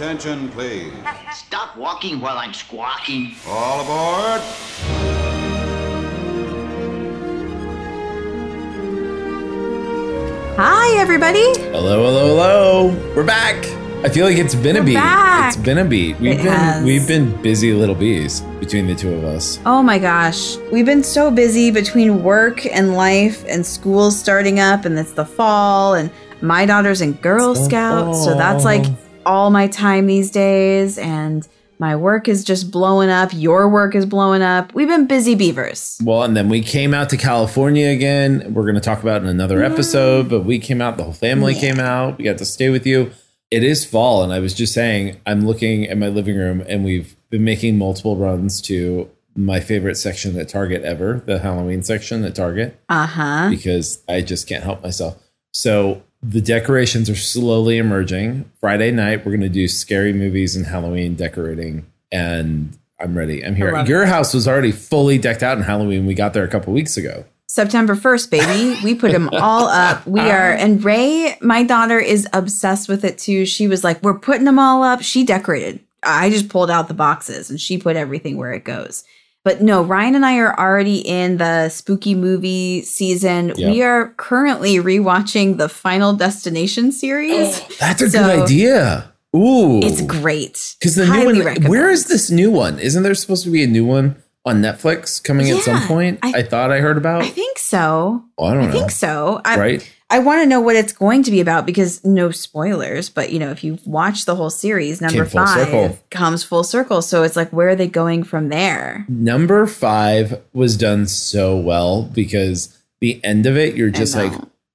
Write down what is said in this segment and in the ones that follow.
Attention, please. Stop walking while I'm squawking. All aboard. Hi, everybody. Hello, hello, hello. We're back. I feel like it's been a We're beat. back. It's been a beat. We've It been has. we've been busy little bees between the two of us. Oh my gosh. We've been so busy between work and life and school starting up, and it's the fall, and my daughter's in Girl Scouts. So that's fall. All my time these days. And my work is just blowing up. Your work is blowing up. We've been busy beavers. Well, and then we came out to California again. We're going to talk about it in another episode, but we came out, the whole family Yeah. came out. We got to stay with you. It is fall, and I was just saying, I'm looking at my living room, and we've been making multiple runs to my favorite section at Target ever, the Halloween section at Target. Uh huh. because I just can't help myself. So the decorations are slowly emerging. Friday night, we're going to do scary movies and Halloween decorating, and I'm ready. I'm here. love Your house was already fully decked out in Halloween. We got there a couple weeks ago. September 1st, baby. We put them all up. We are, and Ray, my daughter, is obsessed with it too. She was like, We're putting them all up. She decorated. I just pulled out the boxes and she put everything where it goes. But no, Ryan and I are already in the spooky movie season. Yep. We are currently rewatching the Final Destination series. Oh. That's a So- good idea. Ooh, It's great. because the Highly new one. recommend. Where is this new one? Isn't there supposed to be a new one on Netflix coming at some point? I, I- thought I heard about. I think so. Well, I don't I know. I think so. I, Right? I want to know what it's going to be about because no spoilers, but you know, if you've watched the whole series, number Came five circle. comes full circle. So it's like, where are they going from there? Number five was done so well because the end of it, you're just like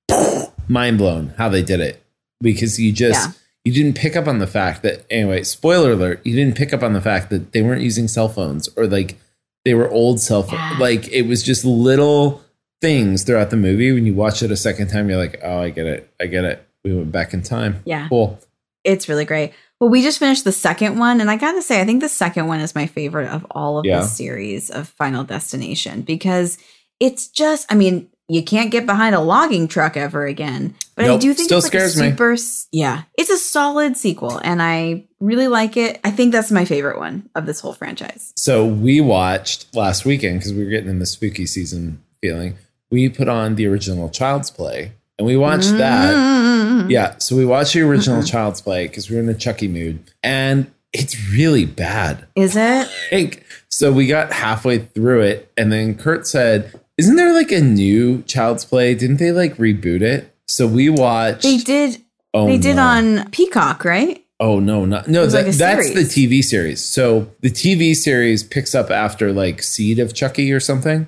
mind blown how they did it because you just Yeah. you didn't pick up on the fact that anyway spoiler alert you didn't pick up on the fact that they weren't using cell phones or like they were old cell phones Yeah. like it was just little things throughout the movie when you watch it a second time you're like oh i get it i get it we went back in time Yeah. cool it's really great. Well, we just finished the second one, and I gotta say, I think the second one is my favorite of all of Yeah. the series of Final Destination because it's just, I mean, you can't get behind a logging truck ever again. But I do think still it's like scares me. super, s- yeah, it's a solid sequel, and I really like it. I think that's my favorite one of this whole franchise. so we watched last weekend because we were getting in the spooky season feeling we put on the original child's play and we watched that Mm. Yeah, so we watched the original Mhm. Child's Play because we were in a Chucky mood, and it's really bad. Is it? Like, so we got halfway through it, and then Kurt said, "Isn't there like a new Child's Play? Didn't they like reboot it?" So we watched. They did. Oh, they did no. on Peacock, right? Oh no, not no. That, like that's the. TV series. So the TV series picks up after like Seed of Chucky or something.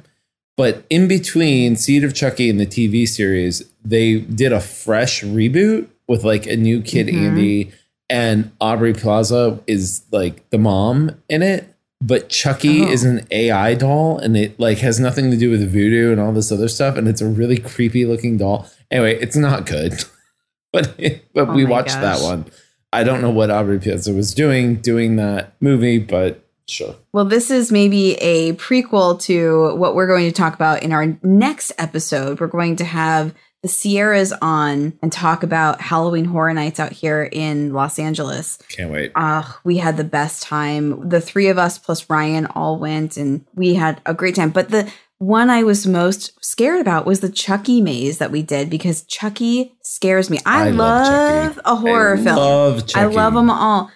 But in between Seed of Chucky and the TV series, they did a fresh reboot with like a new kid Mhm. Andy and Aubrey Plaza is like the mom in it. But Chucky Oh. is an AI doll and it like has nothing to do with voodoo and all this other stuff. And it's a really creepy looking doll. Anyway, it's not good. but but Oh we watched that one. I don't know what Aubrey Plaza was doing doing that movie, but sure. Well, this is maybe a prequel to what we're going to talk about in our next episode. We're going to have the Sierras on and talk about Halloween Horror Nights out here in Los Angeles. Can't wait. Uh, we had the best time. The three of us plus Ryan all went and we had a great time. But the one I was most scared about was the Chucky maze that we did because Chucky scares me. I, I love love, a horror I film. Love Chucky. I love them all.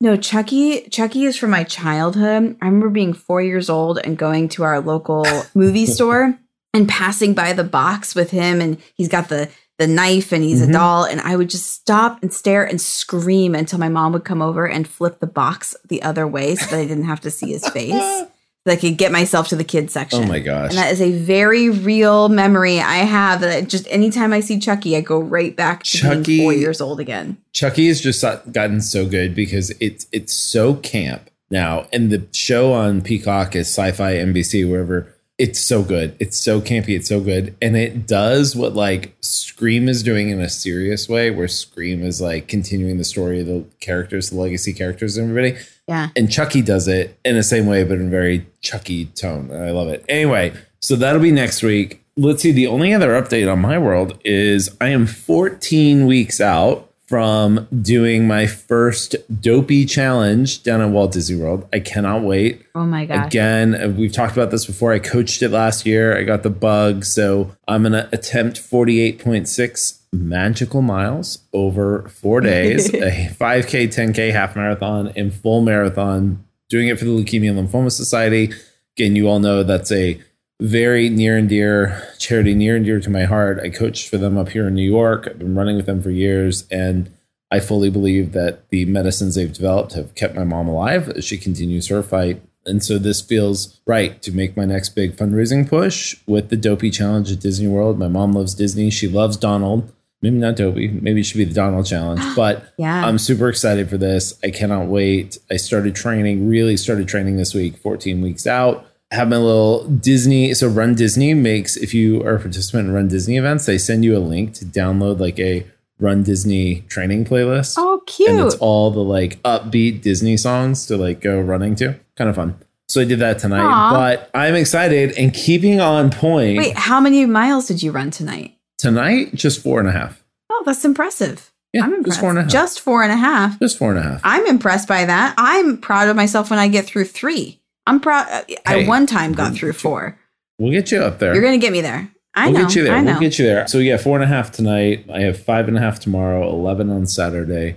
No, Chucky. Chucky is from my childhood. I remember being four years old and going to our local movie store and passing by the box with him, and he's got the the knife and he's Mhm. a doll, and I would just stop and stare and scream until my mom would come over and flip the box the other way so that I didn't have to see his face. so I could get myself to the kids oh section. Oh my gosh. And that is a very real memory I have. That just anytime I see Chucky, I go right back to Chucky- being four years old again. Chucky has just gotten so good because it's it's so camp now, and the show on Peacock is Sci-Fi NBC wherever. It's so good. It's so campy. It's so good, and it does what like Scream is doing in a serious way, where Scream is like continuing the story of the characters, the legacy characters, and everybody. Yeah. And Chucky does it in the same way, but in a very Chucky tone. I love it. Anyway, so that'll be next week. Let's see. The only other update on my world is I am 14 weeks out from doing my first dopey challenge down at Walt Disney World. I cannot wait. Oh my god! Again, we've talked about this before. I coached it last year. I got the bug. So I'm going to attempt 48.6 magical miles over four days a 5K, 10K, half marathon, and full marathon. Doing it for the Leukemia and Lymphoma Society. Again, you all know that's a very near and dear charity, near and dear to my heart. I coached for them up here in New York. I've been running with them for years. And I fully believe that the medicines they've developed have kept my mom alive as she continues her fight. And so this feels right to make my next big fundraising push with the Dopey Challenge at Disney World. My mom loves Disney. She loves Donald. Maybe not Dopey. Maybe it should be the Donald Challenge. But Yeah. I'm super excited for this. I cannot wait. I started training, really started training this week, 14 weeks out. Have my little Disney. So Run Disney makes, if you are a participant in Run Disney events, they send you a link to download like a Run Disney training playlist Oh, cute. and it's all the like upbeat Disney songs to like go running to. Kind of fun. So I did that tonight, Aw. but I'm excited and keeping on point. Wait, how many miles did you run tonight? Tonight, just four and a half. Oh, that's impressive. Yeah, I'm just four and a half. Just four and a half. Just four and a half. I'm impressed by that. I'm proud of myself when I get through three. I'm proud. Uh, I one time got through four. We'll get you up there. You're gonna get me there. I we'll know. get you there. I know. We'll get you there. So yeah, four and a half tonight. I have five and a half tomorrow, eleven on Saturday,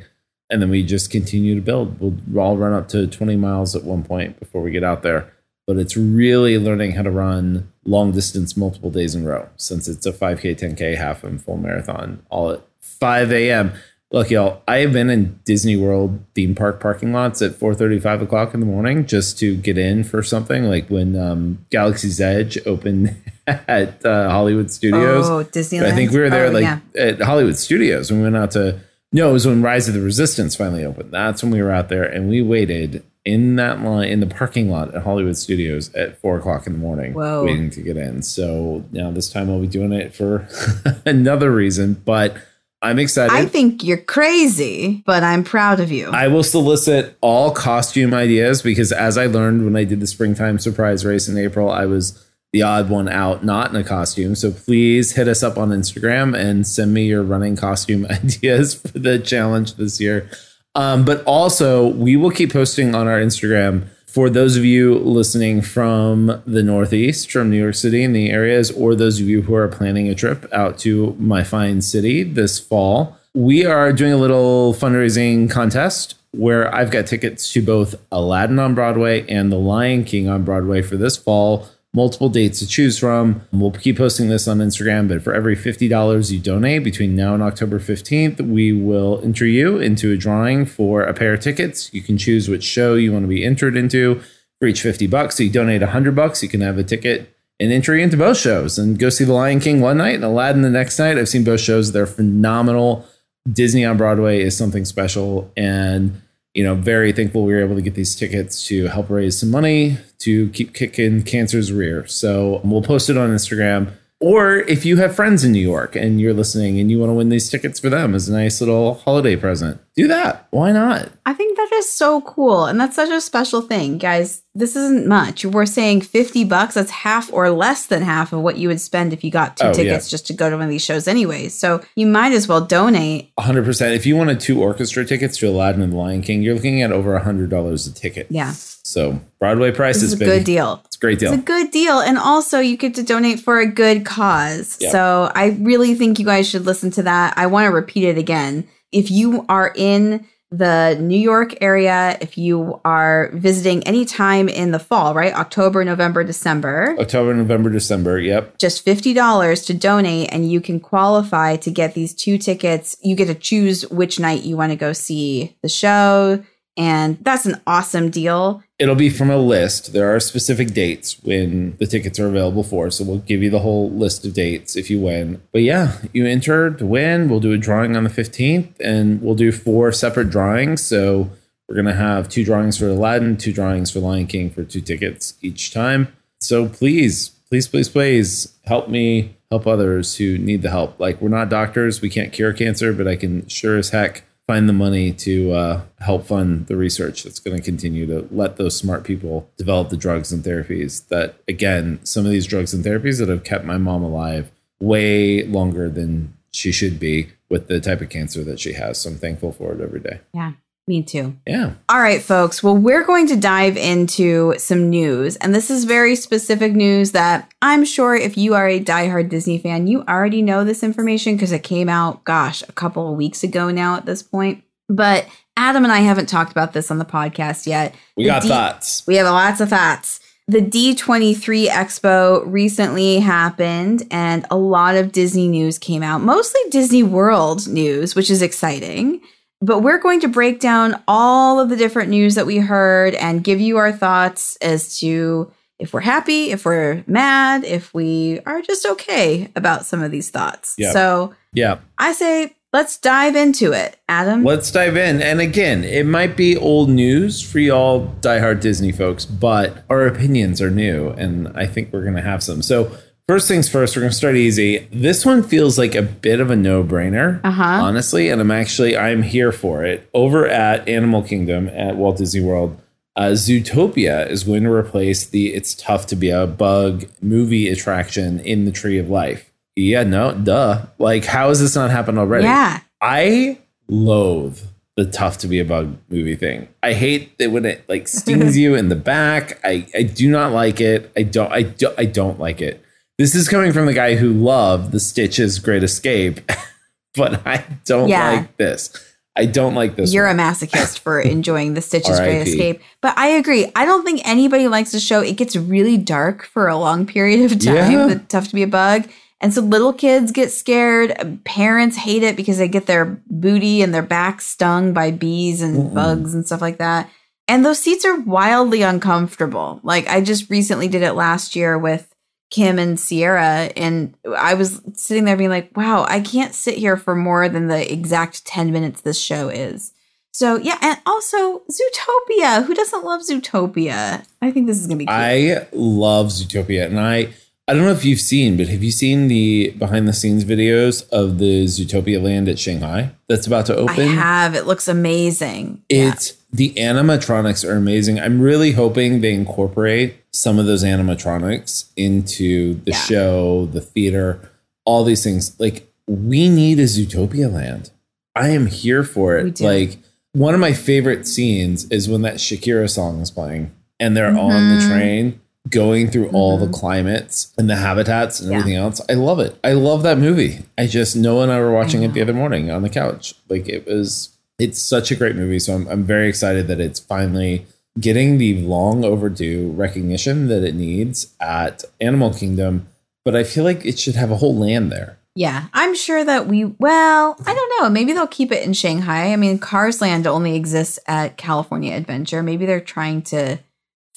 and then we just continue to build. We'll all run up to twenty miles at one point before we get out there. But it's really learning how to run long distance multiple days in a row since it's a 5K, 10K, half and full marathon all at 5 a.m. Look, y'all, I have been in Disney World theme park parking lots at 4:30, 5 o'clock in the morning just to get in for something. Like when um, Galaxy's Edge opened at uh, Hollywood Studios. Oh, Disneyland. I think we were there Oh, like yeah. at Hollywood Studios. When we went out to no, it was when Rise of the Resistance finally opened. That's when we were out there and we waited in that line in the parking lot at Hollywood Studios at four o'clock in the morning, Whoa. waiting to get in. So now this time I'll be doing it for another reason, but I'm excited. I think you're crazy, but I'm proud of you. I will solicit all costume ideas because, as I learned when I did the springtime surprise race in April, I was the odd one out, not in a costume. So please hit us up on Instagram and send me your running costume ideas for the challenge this year. Um, but also, we will keep posting on our Instagram for those of you listening from the Northeast, from New York City and the areas, or those of you who are planning a trip out to my fine city this fall. We are doing a little fundraising contest where I've got tickets to both Aladdin on Broadway and The Lion King on Broadway for this fall multiple dates to choose from. We'll keep posting this on Instagram, but for every $50 you donate between now and October 15th, we will enter you into a drawing for a pair of tickets. You can choose which show you want to be entered into for each 50 bucks. So you donate 100 bucks, you can have a ticket and entry into both shows and go see The Lion King one night and Aladdin the next night. I've seen both shows. They're phenomenal. Disney on Broadway is something special and you know, very thankful we were able to get these tickets to help raise some money to keep kicking cancer's rear. So we'll post it on Instagram. Or if you have friends in New York and you're listening and you want to win these tickets for them as a nice little holiday present, do that. Why not? I think that is so cool. And that's such a special thing. Guys, this isn't much. We're saying 50 bucks. That's half or less than half of what you would spend if you got two Oh, tickets yeah. just to go to one of these shows, anyways. So you might as well donate. 100%. If you wanted two orchestra tickets to Aladdin and the Lion King, you're looking at over $100 a ticket. Yeah. So Broadway prices, is a good deal. It's a great deal. It's a good deal. And also, you get to donate for a good cause. Yep. So I really think you guys should listen to that. I want to repeat it again. If you are in the New York area, if you are visiting any time in the fall, right? October, November, December, October, November, December. Yep. just $50 to donate and you can qualify to get these two tickets. You get to choose which night you want to go see the show. And that's an awesome deal. It'll be from a list. There are specific dates when the tickets are available for. So we'll give you the whole list of dates if you win. But yeah, you enter to win. We'll do a drawing on the 15th and we'll do four separate drawings. So we're going to have two drawings for Aladdin, two drawings for Lion King for two tickets each time. So please, please, please, please help me help others who need the help. Like we're not doctors, we can't cure cancer, but I can sure as heck find the money to uh, help fund the research that's going to continue to let those smart people develop the drugs and therapies that again some of these drugs and therapies that have kept my mom alive way longer than she should be with the type of cancer that she has. So I'm thankful for it every day. Yeah, me too. Yeah. All right, folks. Well, we're going to dive into some news. And this is very specific news that I'm sure if you are a diehard Disney fan, you already know this information because it came out, gosh, a couple of weeks ago now at this point. But Adam and I haven't talked about this on the podcast yet. We The got D- thoughts. We have lots of thoughts. The D23 Expo recently happened and a lot of Disney news came out, mostly Disney World news, which is exciting. But we're going to break down all of the different news that we heard and give you our thoughts as to if we're happy, if we're mad, if we are just okay about some of these thoughts. Yeah. So Yeah. I say let's dive into it, Adam. Let's dive in. And again, it might be old news for y'all diehard Disney folks, but our opinions are new. And I think we're going to have some. So, first things first, we're going to start easy. This one feels like a bit of a no brainer, Uh-huh. honestly. And I'm actually, I'm here for it. Over at Animal Kingdom at Walt Disney World, uh, Zootopia is going to replace the It's Tough to Be a Bug movie attraction in the Tree of Life. Yeah, no, duh. Like, how has this not happened already? Yeah. I loathe the tough to be a bug movie thing. I hate that when it like stings you in the back. I, I do not like it. I don't I do, I don't like it. This is coming from the guy who loved the Stitches Great Escape, but I don't Yeah. like this. I don't like this. You're one. a masochist for enjoying the Stitches Great Escape. But I agree. I don't think anybody likes the show. It gets really dark for a long period of time. Yeah. The Tough to be a bug. And so little kids get scared. Parents hate it because they get their booty and their back stung by bees and bugs and stuff like that. And those seats are wildly uncomfortable. Like I just recently did it last year with Kim and Sierra, and I was sitting there being like, wow, I can't sit here for more than the exact 10 minutes this show is. So, yeah, and also Zootopia. Who doesn't love Zootopia? I think this is going to be cool. I love Zootopia, and I I don't know if you've seen, but have you seen the behind the scenes videos of the Zootopia land at Shanghai that's about to open? I have. It looks amazing. It's the animatronics are amazing. I'm really hoping they incorporate some of those animatronics into the Yeah. show, the theater, all these things. Like we need a Zootopia land. I am here for it. Like one of my favorite scenes is when that Shakira song is playing and they're on the Mhm. train going through all the Mhm. climates and the habitats and Yeah. everything else. I love it. I love that movie. I just Noah and I were watching I it the other morning on the couch. Like it was it's such a great movie. So I'm I'm very excited that it's finally getting the long overdue recognition that it needs at Animal Kingdom. But I feel like it should have a whole land there. Yeah, I'm sure that we, well, I don't know. Maybe they'll keep it in Shanghai. I mean, Cars Land only exists at California Adventure. Maybe they're trying to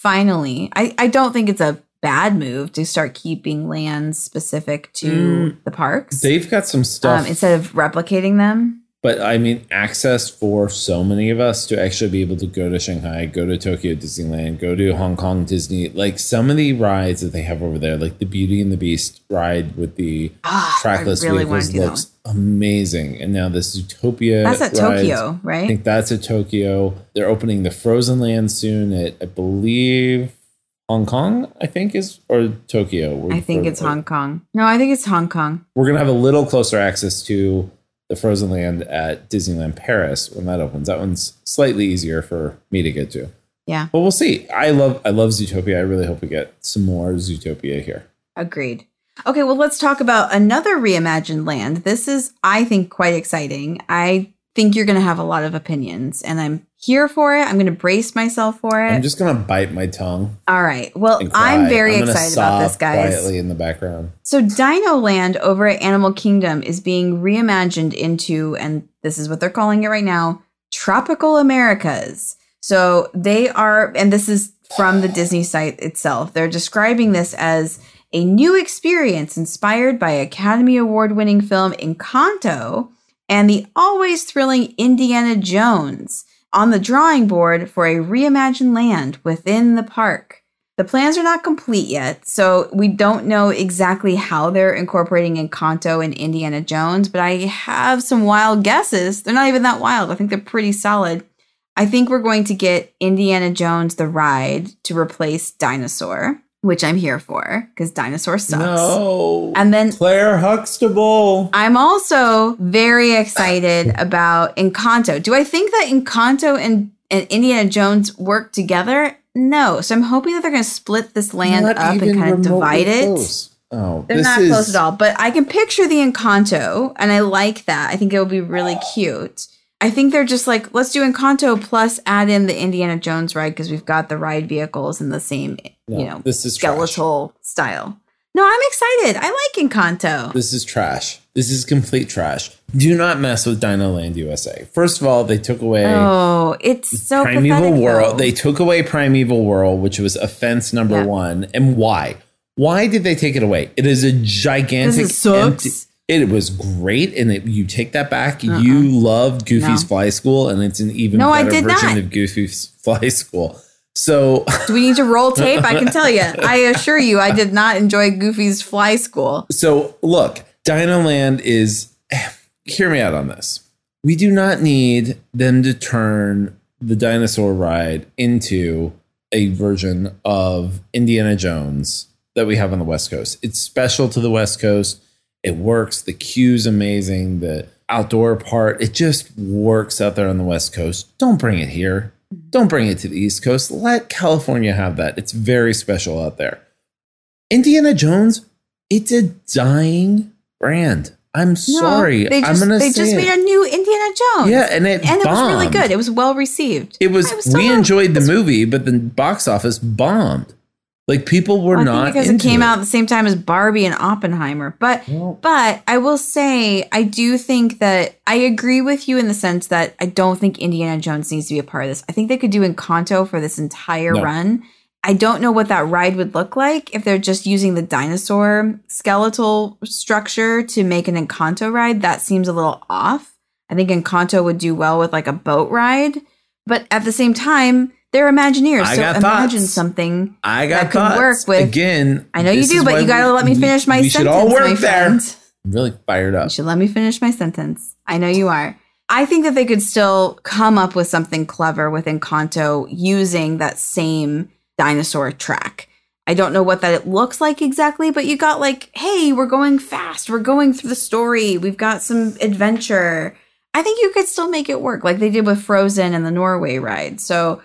finally, I, I don't think it's a bad move to start keeping lands specific to Mm, the parks They've got some stuff um, instead of replicating them. But I mean, access for so many of us to actually be able to go to Shanghai, go to Tokyo Disneyland, go to Hong Kong Disney, like some of the rides that they have over there, like the Beauty and the Beast ride with the Ah, trackless really vehicles looks amazing. And now this Zootopia. That's at Tokyo, right? I think that's at Tokyo. They're opening the Frozen Land soon at, I believe, Hong Kong, I think is, or Tokyo. I think it's Hong Kong. No, I think it's Hong Kong. we're gonna have a little closer access to the Frozen Land at Disneyland Paris when that opens. That one's slightly easier for me to get to. Yeah, But we'll see. I love I love Zootopia. I really hope we get some more Zootopia here. agreed. Okay, well, let's talk about another reimagined land. This is, I think, quite exciting. I think you're going to have a lot of opinions, and I'm here for it. I'm going to brace myself for it. I'm just gonna bite my tongue All right. Well. I'm very gonna excited about this, guys. Quietly in the background. So, Dino Land over at Animal Kingdom is being reimagined into, and this is what they're calling it right now, Tropical Americas. So, they are, and this is from the Disney site itself, they're describing this as a new experience inspired by Academy Award winning film Encanto and the always thrilling Indiana Jones on the drawing board for a reimagined land within the park. The plans are not complete yet, so we don't know exactly how they're incorporating Encanto and Indiana Jones, but I have some wild guesses. They're not even that wild. I think they're pretty solid. I think we're going to get Indiana Jones the ride to replace Dinosaur, which I'm here for because dinosaur sucks. No. And then Claire Huxtable. I'm also very excited about Encanto. Do I think that Encanto and, and Indiana Jones work together? No. So I'm hoping that they're going to split this land Not up and kind of divide it. close. Oh, They're not is, close at all, but I can picture the Encanto, and I like that. I think it would be really cute. I think they're just like, let's do Encanto plus add in the Indiana Jones ride because we've got the ride vehicles in the same, No, you know, this is trash. skeletal style. No, I'm excited. I like Encanto. This is trash. This is complete trash. Do not mess with Dino Land USA. First of all, they took away Oh, it's so Primeval pathetic, World. They took away Primeval World, which was offense number Yeah. one. And why? Why did they take it away? It is a gigantic it sucks. empty- it was great, and it, you take that back. Uh-uh. You loved Goofy's Uh-uh. No. Fly School, and it's an even No, I better version not. of Goofy's Fly School. So Do we need to roll tape? I can tell you. I assure you, I did not enjoy Goofy's Fly School. So look, Dino Land is. Hear me out on this. We do not need them to turn the dinosaur ride into a version of Indiana Jones that we have on the West Coast. It's special to the West Coast. It works. The queue's amazing. The outdoor part, it just works out there on the West Coast. Don't bring it here. Don't bring it to the East Coast. Let California have that. It's very special out there. Indiana Jones, it's a dying brand. I'm No, sorry. they I'm just gonna they just it. made a new Indiana Jones. yeah, and it and it was really good. It was well received. It was. Still we enjoyed the movie, but the box office bombed. Like people were I think not because it into came out at the same time as Barbie and Oppenheimer. But Well- but I will say I do think that I agree with you in the sense that I don't think Indiana Jones needs to be a part of this. I think they could do Encanto for this entire No. run. I don't know what that ride would look like if they're just using the dinosaur skeletal structure to make an Encanto ride. That seems a little off. I think Encanto would do well with like a boat ride, but at the same time, they're Imagineers, I so got imagine thoughts. something I got that could thoughts. work with- again. I know you do, but you got to let me finish my we sentence. should all work my there. friend. I'm really fired up. You should let me finish my sentence. I know you are. I think that they could still come up with something clever with Encanto using that same dinosaur track. I don't know what that it looks like exactly, but you got like, hey, we're going fast. We're going through the story. We've got some adventure. I think you could still make it work like they did with Frozen and the Norway ride. So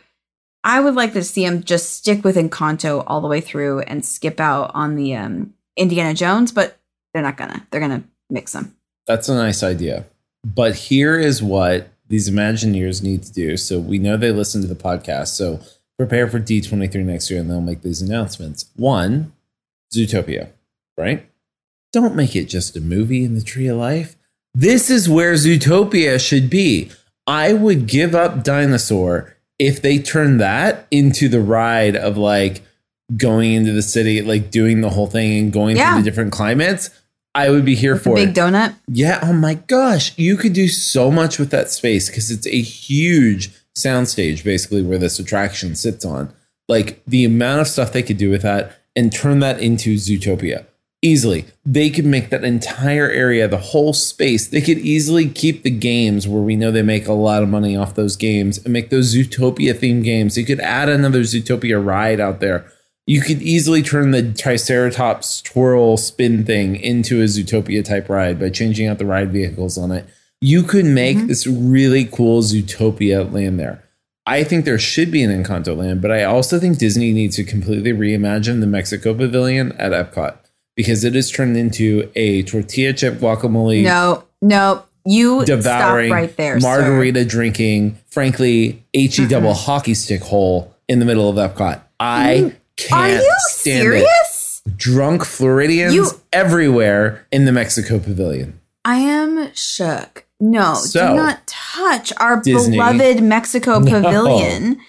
I would like to see them just stick with Encanto all the way through and skip out on the um, Indiana Jones, but they're not gonna. They're gonna mix them. That's a nice idea. But here is what these Imagineers need to do. So we know they listen to the podcast. So prepare for D23 next year and they'll make these announcements. One, Zootopia, right? Don't make it just a movie in the Tree of Life. This is where Zootopia should be. I would give up Dinosaur if they turn that into the ride of like going into the city, like doing the whole thing and going Yeah. through the different climates. I would be here The for big it. donut. Yeah. Oh my gosh. You could do so much with that space because it's a huge soundstage, basically, where this attraction sits on. Like the amount of stuff they could do with that and turn that into Zootopia easily. They could make that entire area, the whole space, they could easily keep the games where we know they make a lot of money off those games and make those Zootopia themed games. You could add another Zootopia ride out there. You could easily turn the Triceratops twirl spin thing into a Zootopia type ride by changing out the ride vehicles on it. You could make mm-hmm. this really cool Zootopia land there. I think there should be an Encanto land, but I also think Disney needs to completely reimagine the Mexico Pavilion at Epcot because it has turned into a tortilla chip guacamole No, no. You devouring stop right there, sir. margarita drinking, frankly, HE mm-hmm. double hockey stick hole in the middle of Epcot. I mm-hmm. can't Are you stand serious? it. Drunk Floridians You- everywhere in the Mexico Pavilion. I am shook. No, So- do not touch our Disney. beloved Mexico No. Pavilion.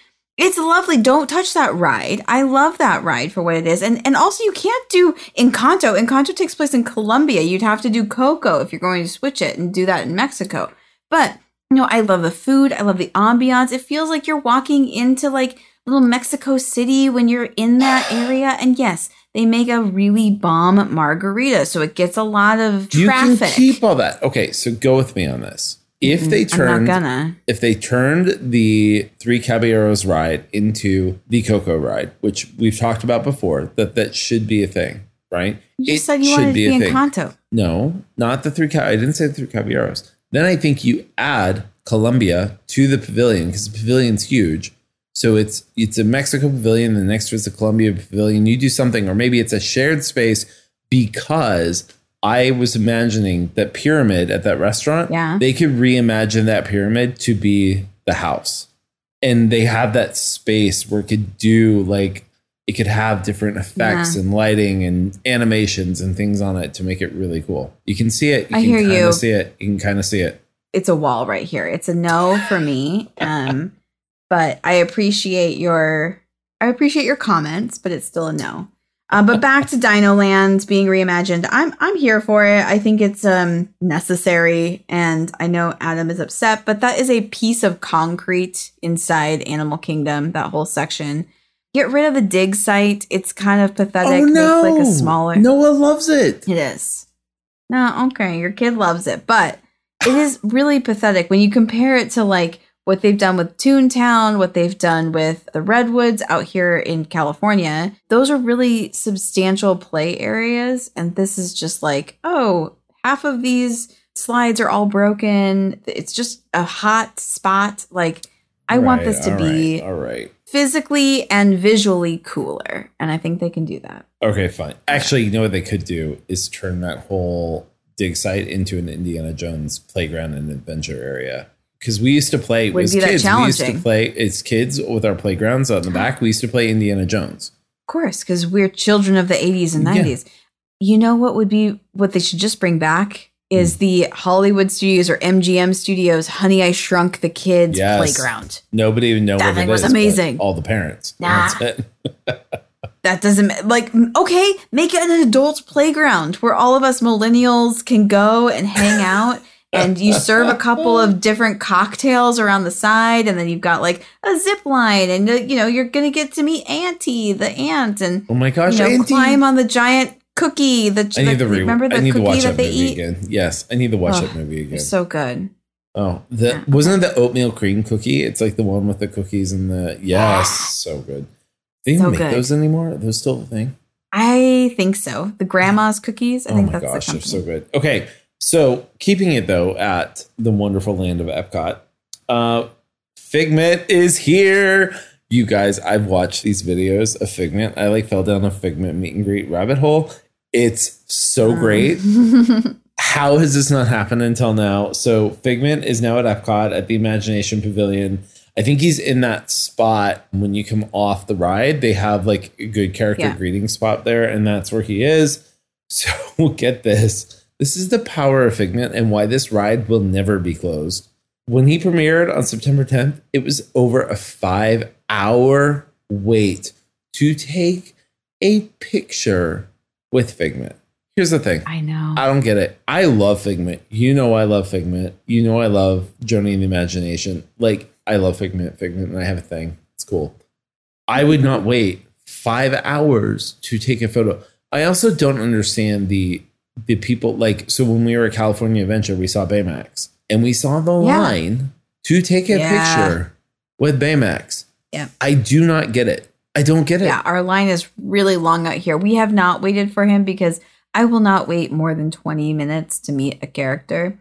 It's lovely. Don't touch that ride. I love that ride for what it is. And and also you can't do Encanto. Encanto takes place in Colombia. You'd have to do Coco if you're going to switch it and do that in Mexico. But you know, I love the food. I love the ambiance. It feels like you're walking into like little Mexico City when you're in that area. And yes, they make a really bomb margarita, so it gets a lot of traffic. You can keep all that. Okay, so go with me on this. If mm, they I'm turned if they turned the Three Caballeros ride into the Coco ride, which we've talked about before, that that should be a thing, right? You just said you wanted to be, Encanto. No, not the three. Ca- I didn't say the three caballeros. Then I think you add Colombia to the pavilion because the pavilion's huge. So it's it's a Mexico pavilion. The next is a Colombia pavilion. You do something, or maybe it's a shared space because I was imagining that pyramid at that restaurant. Yeah. they could reimagine that pyramid to be the house, and they have that space where it could do like it could have different effects Yeah. and lighting and animations and things on it to make it really cool. You can see it. You I can hear you. See it. You can kind of see it. It's a wall right here. It's a no for me. Um, but I appreciate your I appreciate your comments, but it's still a no. Uh, but back to Dino Land being reimagined. I'm I'm here for it. I think it's um necessary, and I know Adam is upset, but that is a piece of concrete inside Animal Kingdom. That whole section. Get rid of the dig site. It's kind of pathetic. Oh, no. Make like a smaller. Noah loves it. It is. No, okay, your kid loves it, but it is really pathetic when you compare it to like what they've done with Toontown, what they've done with the Redwoods out here in California. Those are really substantial play areas, and this is just like, oh, half of these slides are all broken. It's just a hot spot. Like, I want this to all be right, all right. physically and visually cooler, and I think they can do that. Okay, fine. Actually, you know what they could do is turn that whole dig site into an Indiana Jones playground and adventure area. Because we used to play Would as be that kids. We used to challenging. play as kids with our playgrounds out in the back. We used to play Indiana Jones. Of course, because we're children of the 80s and Yeah. 90s. You know what would be what they should just bring back is hmm. the Hollywood Studios or MGM Studios Honey I Shrunk the Kids Yes. playground. Nobody even know That what thing it was is, but amazing. All the parents. Nah. That's it. That doesn't like okay, make it an adult playground where all of us millennials can go and hang out and you serve a couple of different cocktails around the side and then you've got like a zip line and uh, you know you're going to get to meet Anty the ant and Oh my gosh, you know, climb on the giant cookie. The, I need the to re- remember the I need to cookie watch that that they movie eat. again. Yes, I need to watch Oh, that movie again. So good. oh, the wasn't it the oatmeal cream cookie? It's like the one with the cookies and the yes, so good. They don't make good. those anymore. Are those still a thing? I think so. The grandma's cookies. I oh think my that's gosh, the they're so good. Okay, so keeping it though at the wonderful land of Epcot, uh, Figment is here. You guys, I've watched these videos of Figment. I like fell down a Figment meet and greet rabbit hole. It's so great. How has this not happened until now? So Figment is now at Epcot at the Imagination Pavilion. I think he's in that spot when you come off the ride. They have like a good character Yeah. greeting spot there, and that's where he is. So we'll get this. This is the power of Figment and why this ride will never be closed. When he premiered on September 10th, it was over a five hour wait to take a picture with Figment. Here's the thing. I know. I don't get it. I love Figment. You know I love Figment. You know I love Journey in the Imagination. Like I love Figment, Figment, and I have a thing. It's cool. I would not wait five hours to take a photo. I also don't understand the the people like so when we were at California Adventure, we saw Baymax and we saw the Yeah. line to take a Yeah. picture with Baymax. Yeah. I do not get it. I don't get it. yeah, our line is really long out here. We have not waited for him because I will not wait more than 20 minutes to meet a character.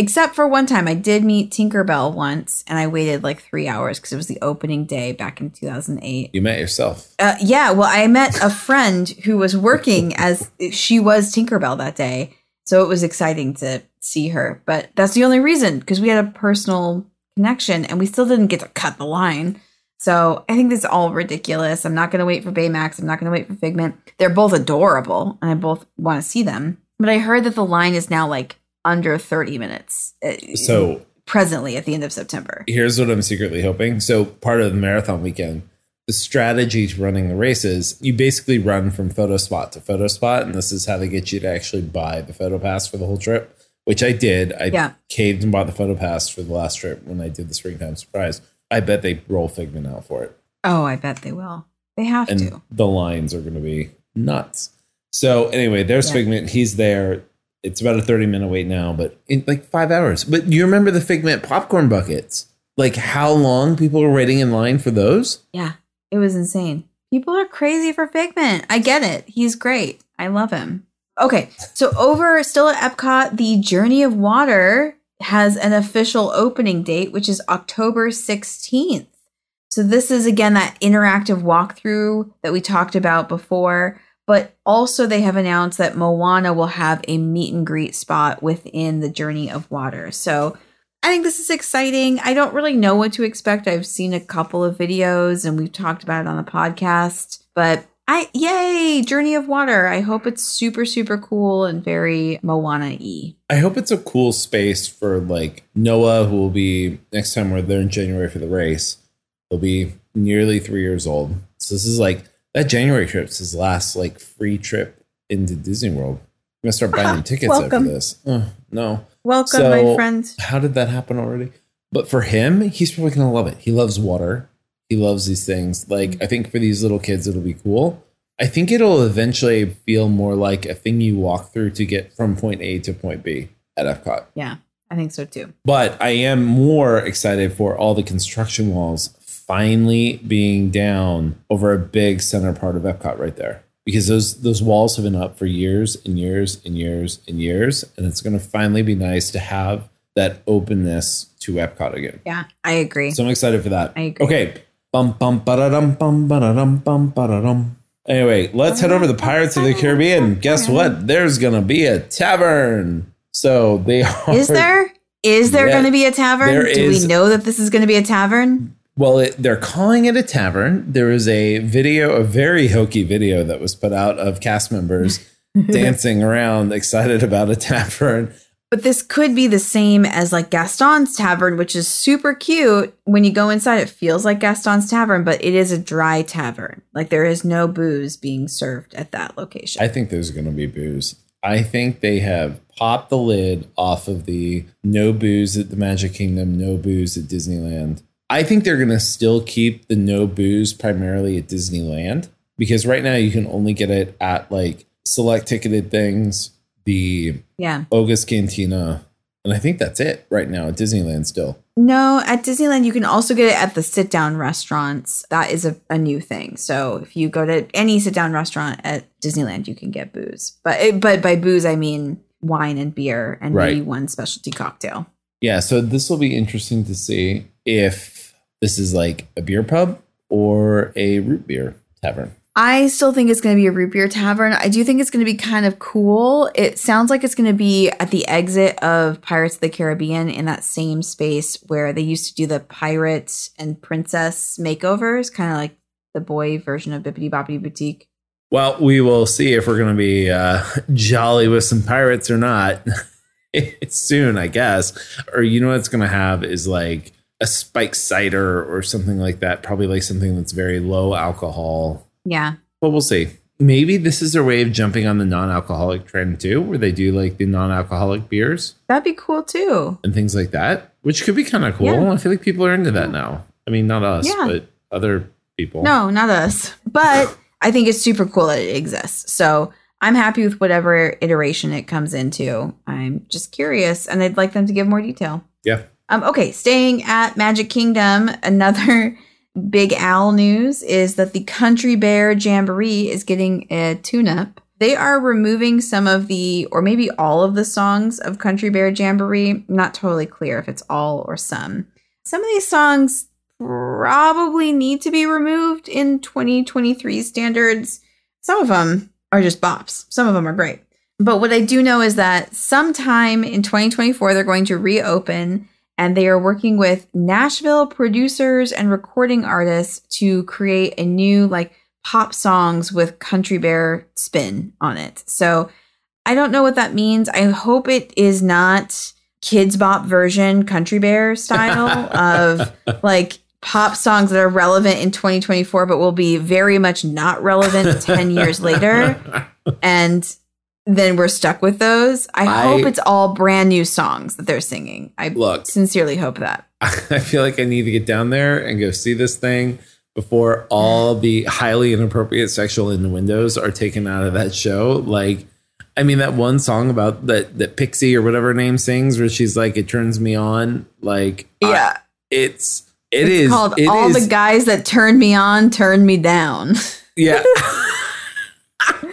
Except for one time, I did meet Tinkerbell once, and I waited like three hours because it was the opening day back in 2008. You met yourself. Uh, yeah, well, I met a friend who was working as she was Tinkerbell that day. So it was exciting to see her. But that's the only reason because we had a personal connection and we still didn't get to cut the line. So I think this is all ridiculous. I'm not going to wait for Baymax. I'm not going to wait for Figment. They're both adorable and I both want to see them. But I heard that the line is now like under 30 minutes. uh, So presently at the end of September. here's what I'm secretly hoping. So part of the marathon weekend, the strategy to running the races, you basically run from photo spot to photo spot, and this is how they get you to actually buy the photo pass for the whole trip, which I did. I Yeah. caved and bought the photo pass for the last trip when I did the springtime surprise. I bet they roll Figment out for it, Oh, I bet they will. They have and to. the lines are going to be nuts. So anyway, there's Yeah. Figment. He's there. It's about a 30 minute wait now, but in like five hours. But you remember the Figment popcorn buckets? Like how long people were waiting in line for those? Yeah, it was insane. People are crazy for Figment. I get it. He's great. I love him. Okay, so over still at Epcot, the Journey of Water has an official opening date, which is October 16th. So this is again that interactive walkthrough that we talked about before, but also they have announced that Moana will have a meet and greet spot within the Journey of Water. So I think this is exciting. I don't really know what to expect. I've seen a couple of videos and we've talked about it on the podcast, but I yay, Journey of Water. I hope it's super super cool and very Moana-y. I hope it's a cool space for like Noah, who will be next time we're there in January for the race. He'll be nearly three years old. So this is like that January trip's his last like free trip into Disney World. I'm gonna start buying tickets after this. Oh, no. Welcome, So- my friend. How did that happen already? But for him, he's probably gonna love it. He loves water. He loves these things. Like I think for these little kids, it'll be cool. I think it'll eventually feel more like a thing you walk through to get from point A to point B at Epcot. Yeah, I think so too. But I am more excited for all the construction walls finally being down over a big center part of Epcot right there. Because those those walls have been up for years and years and years and years. And it's gonna finally be nice to have that openness to Epcot again. Yeah, I agree. So I'm excited for that. I agree. Okay. Bum bum ba-da-dum bum ba-da-dum bum ba-da-dum. Anyway, let's head over to the Pirates of the Caribbean. Guess what? There's gonna be a tavern. So they are Is there? Is there Yeah, going to be a tavern? Do is- we know that this is going to be a tavern? Well, it, they're calling it a tavern. There is a video, a very hokey video that was put out of cast members dancing around, excited about a tavern. But this could be the same as like Gaston's Tavern, which is super cute. When you go inside, it feels like Gaston's Tavern, but it is a dry tavern. Like there is no booze being served at that location. I think there's going to be booze. I think they have popped the lid off of the no booze at the Magic Kingdom, no booze at Disneyland. I think they're going to still keep the no booze primarily at Disneyland because right now you can only get it at like select ticketed things, the yeah. Oga's Cantina, and I think that's it right now at Disneyland still. No, at Disneyland, you can also get it at the sit down restaurants. That is a, a new thing. So if you go to any sit down restaurant at Disneyland, you can get booze. But it, but by booze, I mean wine and beer and maybe one specialty cocktail. Yeah, so this will be interesting to see if this is like a beer pub or a root beer tavern. I still think it's going to be a root beer tavern. I do think it's going to be kind of cool. It sounds like it's going to be at the exit of Pirates of the Caribbean in that same space where they used to do the pirate and princess makeovers, kind of like the boy version of Bibbidi Bobbidi Boutique. Well, we will see if we're going to be uh, jolly with some pirates or not soon, I guess. Or you know what's going to have is like a spiked cider or something like that. Probably like something that's very low alcohol. Yeah. But we'll see. Maybe this is their way of jumping on the non-alcoholic trend too, where they do like the non-alcoholic beers That'd be cool too. and things like that, which could be kind of cool. Yeah. I feel like people are into that now. I mean, not us, Yeah. but other people. No, not us. But I think it's super cool that it exists. So I'm happy with whatever iteration it comes into. I'm just curious and I'd like them to give more detail. Yeah. Um, okay, staying at Magic Kingdom, another big owl news is that the Country Bear Jamboree is getting a tune up. They are removing some of the, or maybe all of the songs of Country Bear Jamboree. Not totally clear if it's all or some. Some of these songs probably need to be removed in 2023 standards. Some of them are just bops, some of them are great. But what I do know is that sometime in 2024, they're going to reopen and they are working with Nashville producers and recording artists to create a new like pop songs with Country Bear spin on it. So I don't know what that means. I hope it is not kids bop version Country Bear style of like pop songs that are relevant in 2024 but will be very much not relevant 10 years later and then we're stuck with those. I, I- hope it's all brand new songs that they're singing. I Look. sincerely hope that. I feel like I need to get down there and go see this thing before all the highly inappropriate sexual innuendos are taken out of that show. Like, I mean, that one song about that that Pixie or whatever her name sings, where she's like, "It turns me on." Like, I- Yeah. it's it it's is- called it All is- the Guys That Turned Me On, Turned Me Down. Yeah.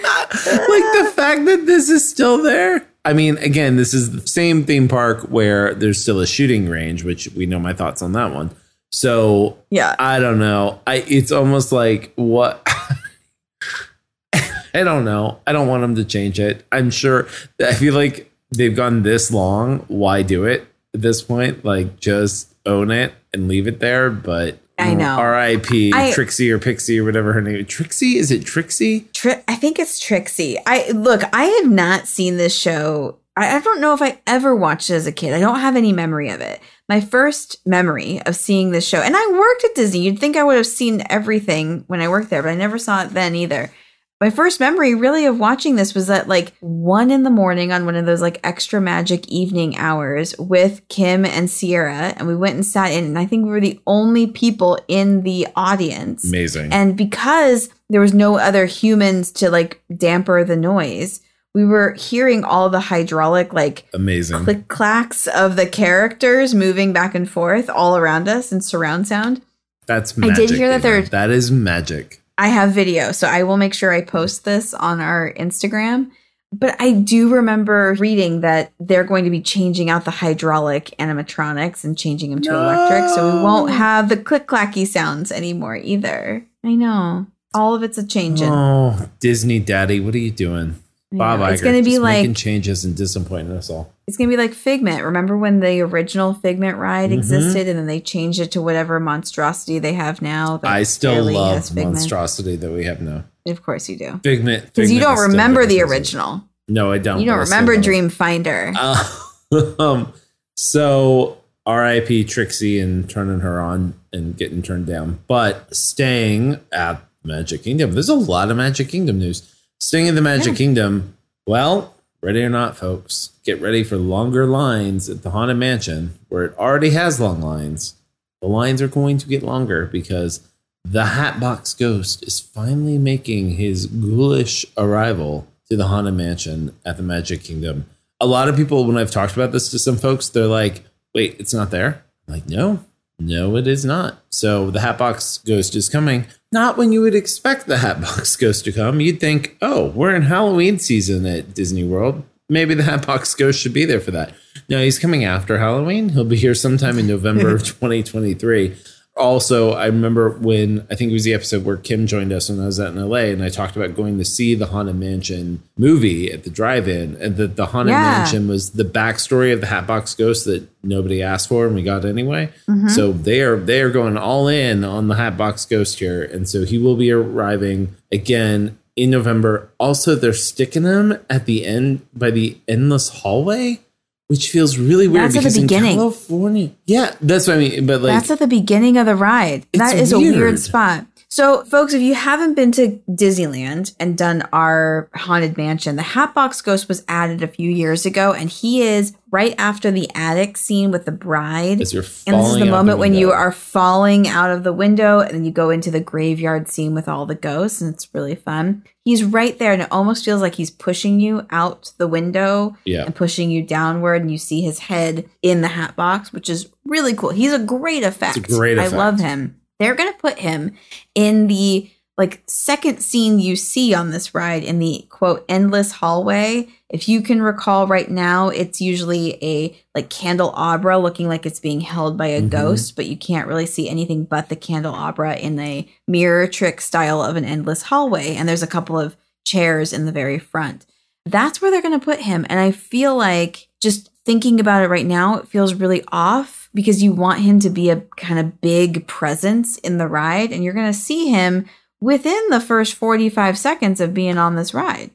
like the fact that this is still there. I mean, again, this is the same theme park where there's still a shooting range, which we know my thoughts on that one. So yeah. I don't know. I it's almost like what I don't know. I don't want them to change it. I'm sure I feel like they've gone this long. Why do it at this point? Like just own it and leave it there. But I know. R.I.P. Trixie or Pixie or whatever her name. Is. Trixie? Is it Trixie? Tri- I think it's Trixie. I look, I have not seen this show. I, I don't know if I ever watched it as a kid. I don't have any memory of it. My first memory of seeing this show, and I worked at Disney. You'd think I would have seen everything when I worked there, but I never saw it then either. My first memory really of watching this was at like one in the morning on one of those like extra magic evening hours with Kim and Sierra. And we went and sat in, and I think we were the only people in the audience. Amazing. And because there was no other humans to like damper the noise, we were hearing all the hydraulic like Amazing. click clacks of the characters moving back and forth all around us in surround sound. That's I did hear that there- That is magic. I have video, so I will make sure I post this on our Instagram. But I do remember reading that they're going to be changing out the hydraulic animatronics and changing them to electric, so we won't have the click clacky sounds anymore either. I know. All of it's a changing. Oh, Disney Daddy, what are you doing? Bob know. Iger, It's gonna be just making like changes and disappointing us all. it's gonna be like Figment. Remember when the original Figment ride Mhm. existed, and then they changed it to whatever monstrosity they have now? I still love monstrosity that we have now. Of course you do, Figment. because you don't remember the original. No, I don't. You don't but I still remember. Dreamfinder. Uh, um, so R.I.P. Trixie and turning her on and getting turned down, but staying at Magic Kingdom. There's a lot of Magic Kingdom news. Staying in the Magic Yeah. Kingdom. Well, ready or not, folks, get ready for longer lines at the Haunted Mansion, where it already has long lines. The lines are going to get longer because the Hatbox Ghost is finally making his ghoulish arrival to the Haunted Mansion at the Magic Kingdom. A lot of people, when I've talked about this to some folks, they're like, wait, it's not there? I'm like, no, no, it is not. So the Hatbox Ghost is coming. Not when you would expect the Hatbox Ghost to come. You'd think, oh, we're in Halloween season at Disney World. Maybe the Hatbox Ghost should be there for that. No, he's coming after Halloween. He'll be here sometime in November of 2023. Also, I remember when I think it was the episode where Kim joined us when I was out in LA, and I talked about going to see the Haunted Mansion movie at the drive-in, and that the Haunted Yeah. Mansion was the backstory of the Hatbox Ghost that nobody asked for, and we got anyway. Mm-hmm. So they are they are going all in on the Hatbox Ghost here, and so he will be arriving again in November. Also, they're sticking him at the end by the endless hallway, which feels really weird That's at the beginning. California, yeah, that's what I mean. But like, That's at the beginning of the ride. That is a weird. weird spot. So, folks, if you haven't been to Disneyland and done our Haunted Mansion, the Hatbox Ghost was added a few years ago, and he is right after the attic scene with the bride. And this is the moment when you are falling out of the window, and then you go into the graveyard scene with all the ghosts, and it's really fun. He's right there, and it almost feels like he's pushing you out the window Yeah. and pushing you downward, and you see his head in the hat box, which is really cool. He's a great effect. great effect. I love him. They're gonna put him in the like second scene you see on this ride in the quote endless hallway. If you can recall right now, it's usually a like candelabra looking like it's being held by a Mhm. ghost, but you can't really see anything but the candelabra in a mirror trick style of an endless hallway. And there's a couple of chairs in the very front. That's where they're going to put him. And I feel like just thinking about it right now, it feels really off because you want him to be a kind of big presence in the ride. And you're going to see him within the first 45 seconds of being on this ride.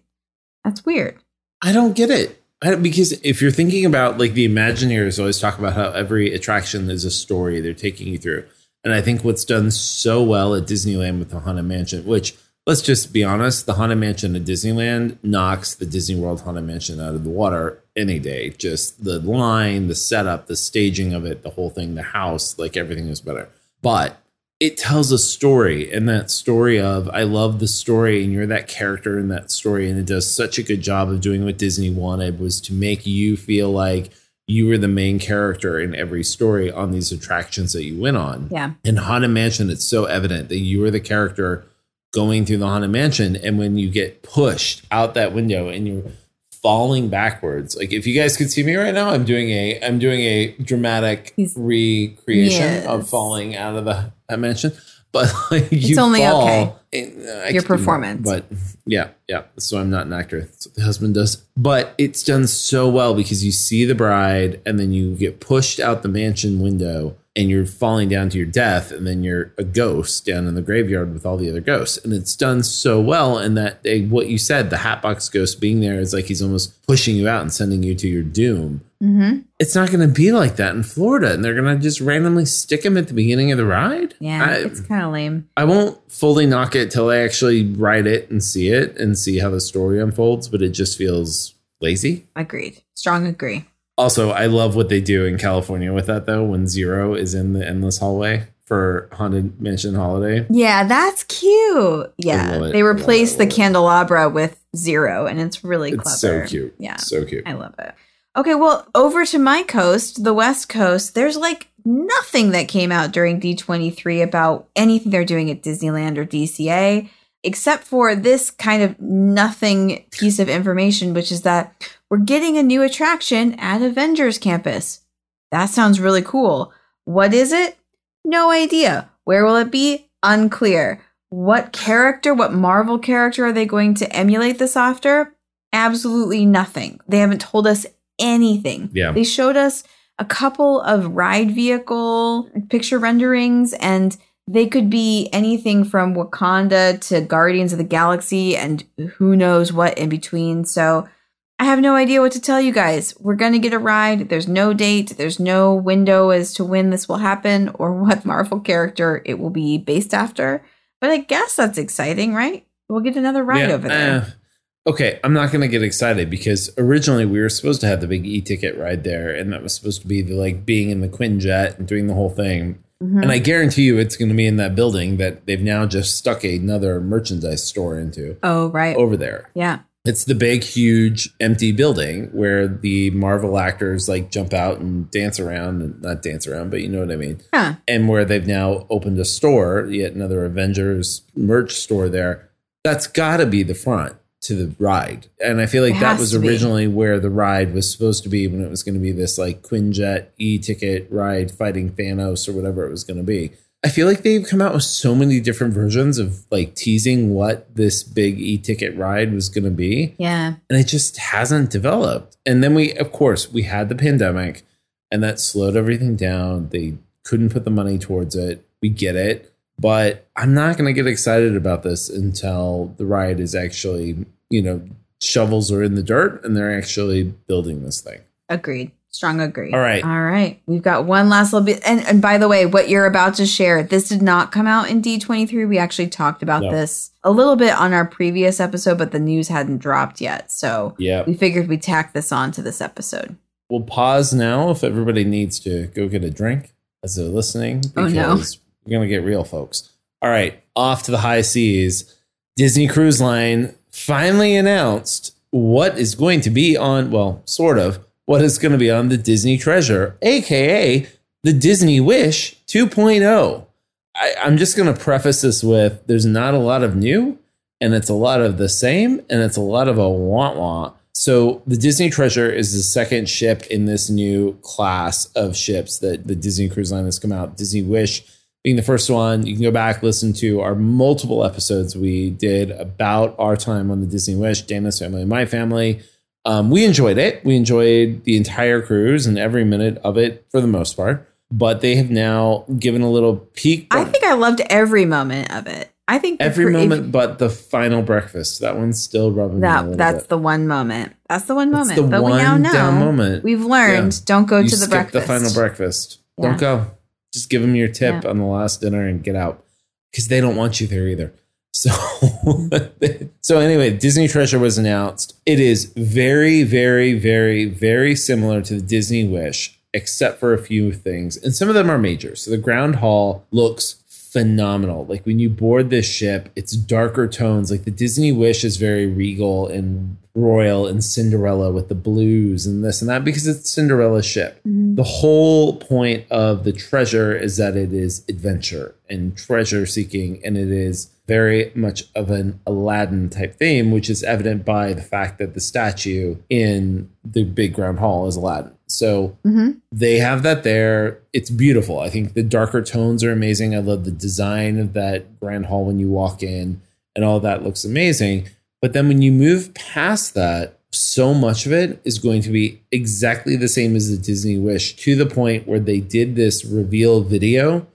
That's weird. I don't get it. Don't, because if you're thinking about like the Imagineers always talk about how every attraction is a story they're taking you through. And I think what's done so well at Disneyland with the Haunted Mansion, which let's just be honest, the Haunted Mansion at Disneyland knocks the Disney World Haunted Mansion out of the water any day. Just the line, the setup, the staging of it, the whole thing, the house, like everything is better. But it tells a story and that story of I love the story and you're that character in that story and it does such a good job of doing what Disney wanted was to make you feel like you were the main character in every story on these attractions that you went on. Yeah. In Haunted Mansion, it's so evident that you were the character going through the Haunted Mansion. And when you get pushed out that window and you're falling backwards, like if you guys could see me right now, I'm doing a I'm doing a dramatic He's- recreation Yes. of falling out of the mansion. But like you only fall, okay. and, uh, Your performance. but yeah, yeah. So I'm not an actor. That's what the husband does. But it's done so well because you see the bride and then you get pushed out the mansion window and you're falling down to your death and then you're a ghost down in the graveyard with all the other ghosts. And it's done so well and that they, what you said, the Hatbox ghost being there is like he's almost pushing you out and sending you to your doom. Mm-hmm. It's not going to be like that in Florida, and they're going to just randomly stick him at the beginning of the ride. Yeah, I, it's kind of lame. I won't fully knock it till I actually ride it and see it and see how the story unfolds, but it just feels lazy. Agreed. Strong agree. Also, I love what they do in California with that though. When Zero is in the endless hallway for Haunted Mansion Holiday, Yeah, that's cute. Yeah, they replaced the candelabra with zero, and it's really it's so cute. Yeah, so cute. I love it. Okay, well, over to my coast, the West Coast, there's like nothing that came out during D23 about anything they're doing at Disneyland or DCA, except for this kind of nothing piece of information, which is that we're getting a new attraction at Avengers Campus. That sounds really cool. What is it? No idea. Where will it be? Unclear. What character, what Marvel character are they going to emulate this after? Absolutely nothing. They haven't told us anything. Yeah. They showed us a couple of ride vehicle picture renderings, and they could be anything from Wakanda to Guardians of the Galaxy and who knows what in between. So I have no idea what to tell you guys. We're going to get a ride. There's no date, there's no window as to when this will happen or what Marvel character it will be based after. But I guess that's exciting, right? We'll get another ride Yeah, over there. uh, okay, I'm not going to get excited because originally we were supposed to have the big e-ticket ride there, and that was supposed to be the, like being in the Quinjet and doing the whole thing. Mhm. And I guarantee you, it's going to be in that building that they've now just stuck another merchandise store into oh, right. over there. Yeah. It's the big, huge, empty building where the Marvel actors like jump out and dance around, and not dance around, but you know what I mean. Huh. And where they've now opened a store, yet another Avengers merch store there. That's got to be the front to the ride. And I feel like that was originally where the ride was supposed to be when it was going to be this like Quinjet e ticket ride fighting Thanos or whatever it was going to be. I feel like they've come out with so many different versions of like teasing what this big e ticket ride was going to be Yeah. and it just hasn't developed. And then we, of course, we had the pandemic, and that slowed everything down. They couldn't put the money towards it. We get it, but I'm not going to get excited about this until the ride is actually, you know, shovels are in the dirt and they're actually building this thing. Agreed. Strong agree. All right. All right. We've got one last little bit. And, and by the way, what you're about to share, this did not come out in D23. We actually talked about No. this a little bit on our previous episode, but the news hadn't dropped yet. So Yeah. we figured we'd tack this on to this episode. We'll pause now if everybody needs to go get a drink as they're listening Oh, no. We're to get real, folks. All right, off to the high seas. Disney Cruise Line finally announced what is going to be on, well, sort of, what is going to be on the Disney Treasure, aka the Disney Wish 2.0. I, I'm just going to preface this with there's not a lot of new, and it's a lot of the same, and it's a lot of a want want. So the Disney Treasure is the second ship in this new class of ships that the Disney Cruise Line has come out. Disney Wish being the first one. You can go back listen to our multiple episodes we did about our time on the Disney Wish, Dana's family and my family. Um, we enjoyed it. We enjoyed the entire cruise and every minute of it for the most part. But they have now given a little peek. I think I loved every moment of it. I think every cru- if- moment, but the final breakfast. That one's still rubbing that that's bit. the one moment. That's the one That's moment. the but we now one know down moment. we've learned Yeah. don't go you to the breakfast. the final breakfast. Yeah. Don't go. Just give them your tip Yeah. on the last dinner and get out because they don't want you there either. So, mm-hmm. so anyway, Disney Treasure was announced. It is very, very, very, very similar to the Disney Wish, except for a few things, and some of them are major. So the ground hall looks phenomenal. Like when you board this ship, it's darker tones. Like the Disney Wish is very regal and royal and Cinderella with the blues and this and that because it's Cinderella's ship. Mm-hmm. The whole point of the treasure is that it is adventure and treasure seeking, and it is very much of an Aladdin type theme, which is evident by the fact that the statue in the big grand hall is Aladdin. So mm-hmm. they have that there. It's beautiful. I think the darker tones are amazing. I love the design of that grand hall when you walk in, and all that looks amazing. But then when you move past that, so much of it is going to be exactly the same as the Disney Wish to the point where they did this reveal video.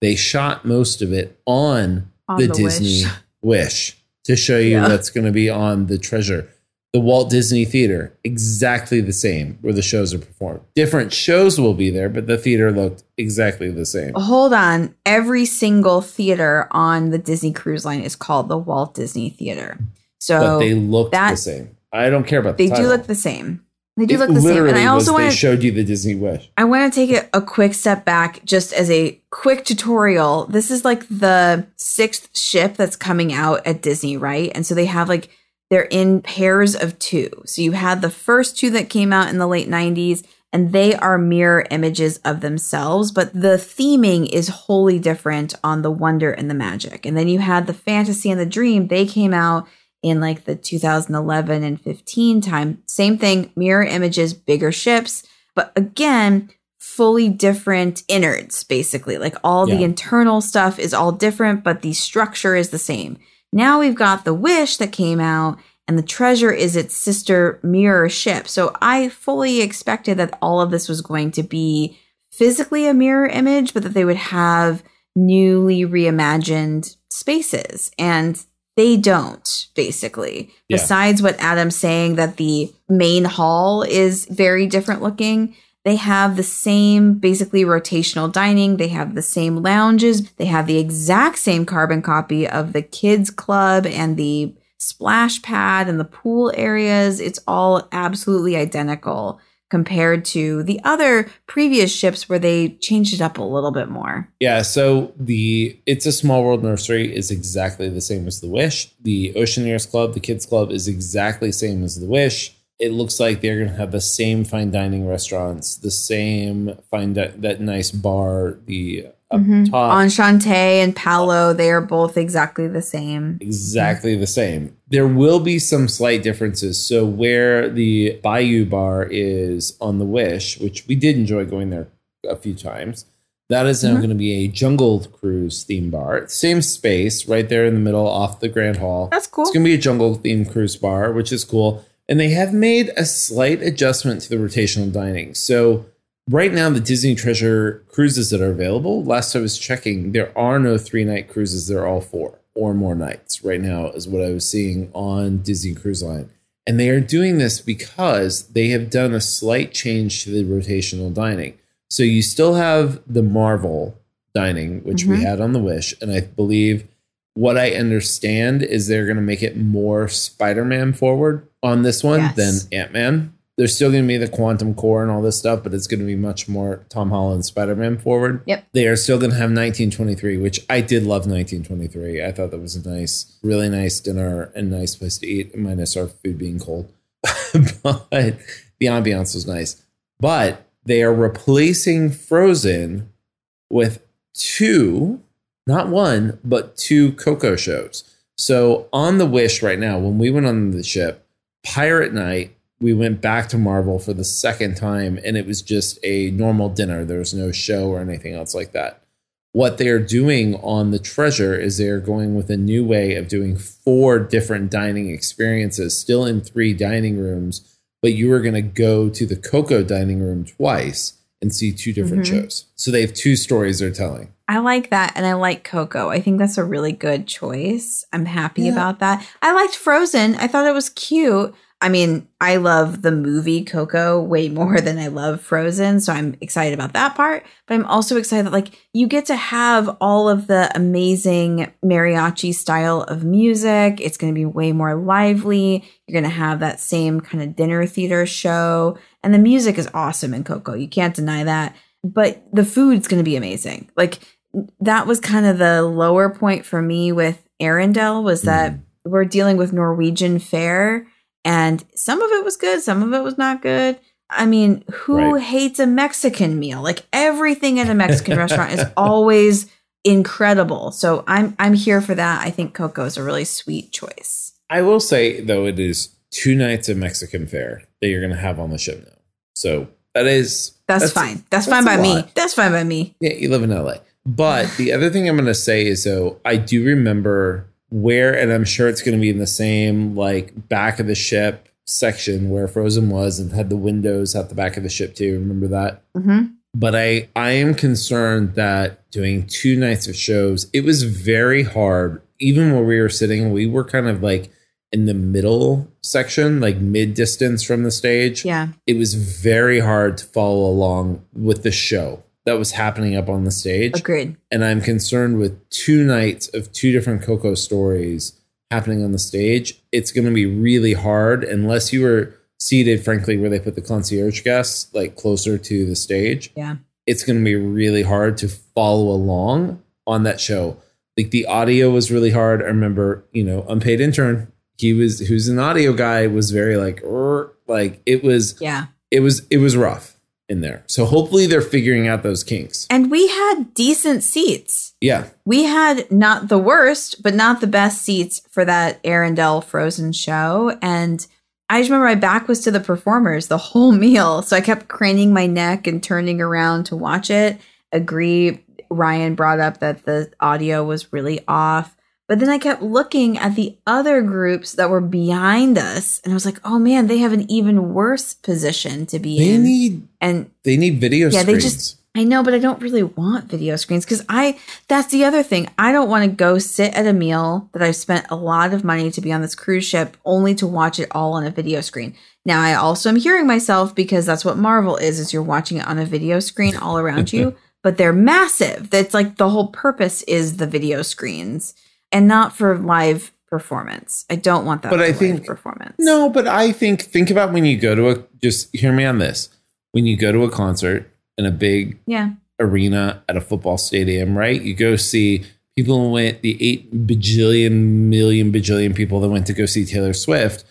They shot most of it on, On the, the Disney Wish. Wish to show you Yeah. what's going to be on the treasure. The Walt Disney Theater, exactly the same where the shows are performed. Different shows will be there, but the theater looked exactly the same. Hold on. Every single theater on the Disney Cruise Line is called the Walt Disney Theater. So but they look the same. I don't care about the they do look the same. They do It look the same. And I also want to showed you the Disney Wish. I want to take it a quick step back just as a quick tutorial. This is like the sixth ship that's coming out at Disney, right? And so they have like, they're in pairs of two. So you had the first two that came out in the late 90s, and they are mirror images of themselves, but the theming is wholly different on the Wonder and the Magic. And then you had the Fantasy and the Dream, they came out in like the 2011 and 15 time. Same thing, mirror images, bigger ships, but again, fully different innards, basically. Like all the internal stuff is all different, but the structure is the same. Now we've got the Wish that came out, and the Treasure is its sister mirror ship. So I fully expected that all of this was going to be physically a mirror image, but that they would have newly reimagined spaces. And they don't, basically. Yeah. Besides what Adam's saying, that the main hall is very different looking. They have the same basically rotational dining. They have the same lounges. They have the exact same carbon copy of the kids club and the splash pad and the pool areas. It's all absolutely identical compared to the other previous ships where they changed it up a little bit more. Yeah, so the It's a Small World Nursery is exactly the same as the Wish. The Oceaneers Club, the Kids Club, is exactly same as the Wish. It looks like they're going to have the same fine dining restaurants, the same fine di- that nice bar, the up top, Enchante and Palo, they are both exactly the same. exactly the same. There will be some slight differences. So where the Bayou Bar is on the Wish, which we did enjoy going there a few times, that is now Mm-hmm. going to be a Jungle Cruise theme bar. Same space, right there in the middle, off the Grand Hall. That's cool. It's going to be a Jungle theme cruise bar, which is cool. And they have made a slight adjustment to the rotational dining. So right now, the Disney Treasure cruises that are available, last I was checking, there are no three night cruises. They're all four or more nights right now, is what I was seeing on Disney Cruise Line. And they are doing this because they have done a slight change to the rotational dining. So you still have the Marvel dining, which we mm-hmm. had on the Wish. And I believe what I understand is they're going to make it more Spider Man forward on this one Yes. than Ant Man. There's still going to be the quantum core and all this stuff, but it's going to be much more Tom Holland Spider Man forward. Yep. They are still going to have 1923, which I did love 1923. I thought that was a nice, really nice dinner and nice place to eat, minus our food being cold. but the ambiance was nice. But they are replacing Frozen with two, not one, but two Coco shows. So on the Wish right now, when we went on the ship, Pirate Night, we went back to Marvel for the second time, and it was just a normal dinner. There was no show or anything else like that. What they're doing on the treasure is they're going with a new way of doing four different dining experiences, still in three dining rooms, but you are going to go to the Coco dining room twice and see two different mm-hmm. shows. So they have two stories they're telling. I like that and I like Coco. I think that's a really good choice. I'm happy about that. I liked Frozen. I thought it was cute. I mean, I love the movie Coco way more than I love Frozen, so I'm excited about that part, but I'm also excited that like you get to have all of the amazing mariachi style of music. It's going to be way more lively. You're going to have that same kind of dinner theater show, and the music is awesome in Coco. You can't deny that. But the food's going to be amazing. Like that was kind of the lower point for me with Arendelle was that Mm. we're dealing with Norwegian fare and some of it was good, some of it was not good. I mean, who Right. hates a Mexican meal? Like everything at a Mexican restaurant is always incredible. So I'm I'm here for that. I think Coco is a really sweet choice. I will say though, it is two nights of Mexican fare that you're going to have on the ship now. So that is That's, fine. That's, fine by a me. That's fine by me. Yeah, you live in LA. But the other thing I'm going to say is though, I do remember where, and I'm sure it's going to be in the same like back of the ship section where Frozen was and had the windows at the back of the ship too. Remember that? hmm But I I am concerned that doing two nights of shows, it was very hard. Even where we were sitting, we were kind of like in the middle section, like mid distance from the stage Yeah. it was very hard to follow along with the show that was happening up on the stage. Agreed. And I'm concerned with two nights of two different Coco stories happening on the stage. It's going to be really hard unless you were seated, frankly, where they put the concierge guests like closer to the stage. Yeah. It's going to be really hard to follow along on that show. Like the audio was really hard. I remember, you know, unpaid intern. He was who's an audio guy was very like, like it was Yeah. it was it was rough in there. So hopefully they're figuring out those kinks. And we had decent seats. Yeah. We had not the worst, but not the best seats for that Arendelle Frozen show. And I just remember my back was to the performers the whole meal. So I kept craning my neck and turning around to watch it. Agree. Ryan brought up that the audio was really off. But then I kept looking at the other groups that were behind us. And I was like, oh man, they have an even worse position to be They in. need and they need video Yeah, they just- I know, but I don't really want video screens because I, that's the other thing. I don't want to go sit at a meal that I've spent a lot of money to be on this cruise ship only to watch it all on a video screen. Now, I also am hearing myself because that's what Marvel is, is you're watching it on a video screen all around you, but they're massive. That's like the whole purpose is the video screens and not for live performance. I don't want that But for I live think- performance. No, but I think think about when you go to a just hear me on this. When you go to a concert in a big Yeah. arena at a football stadium, right? You go see people went the eight bajillion million bajillion people that went to go see Taylor Swift.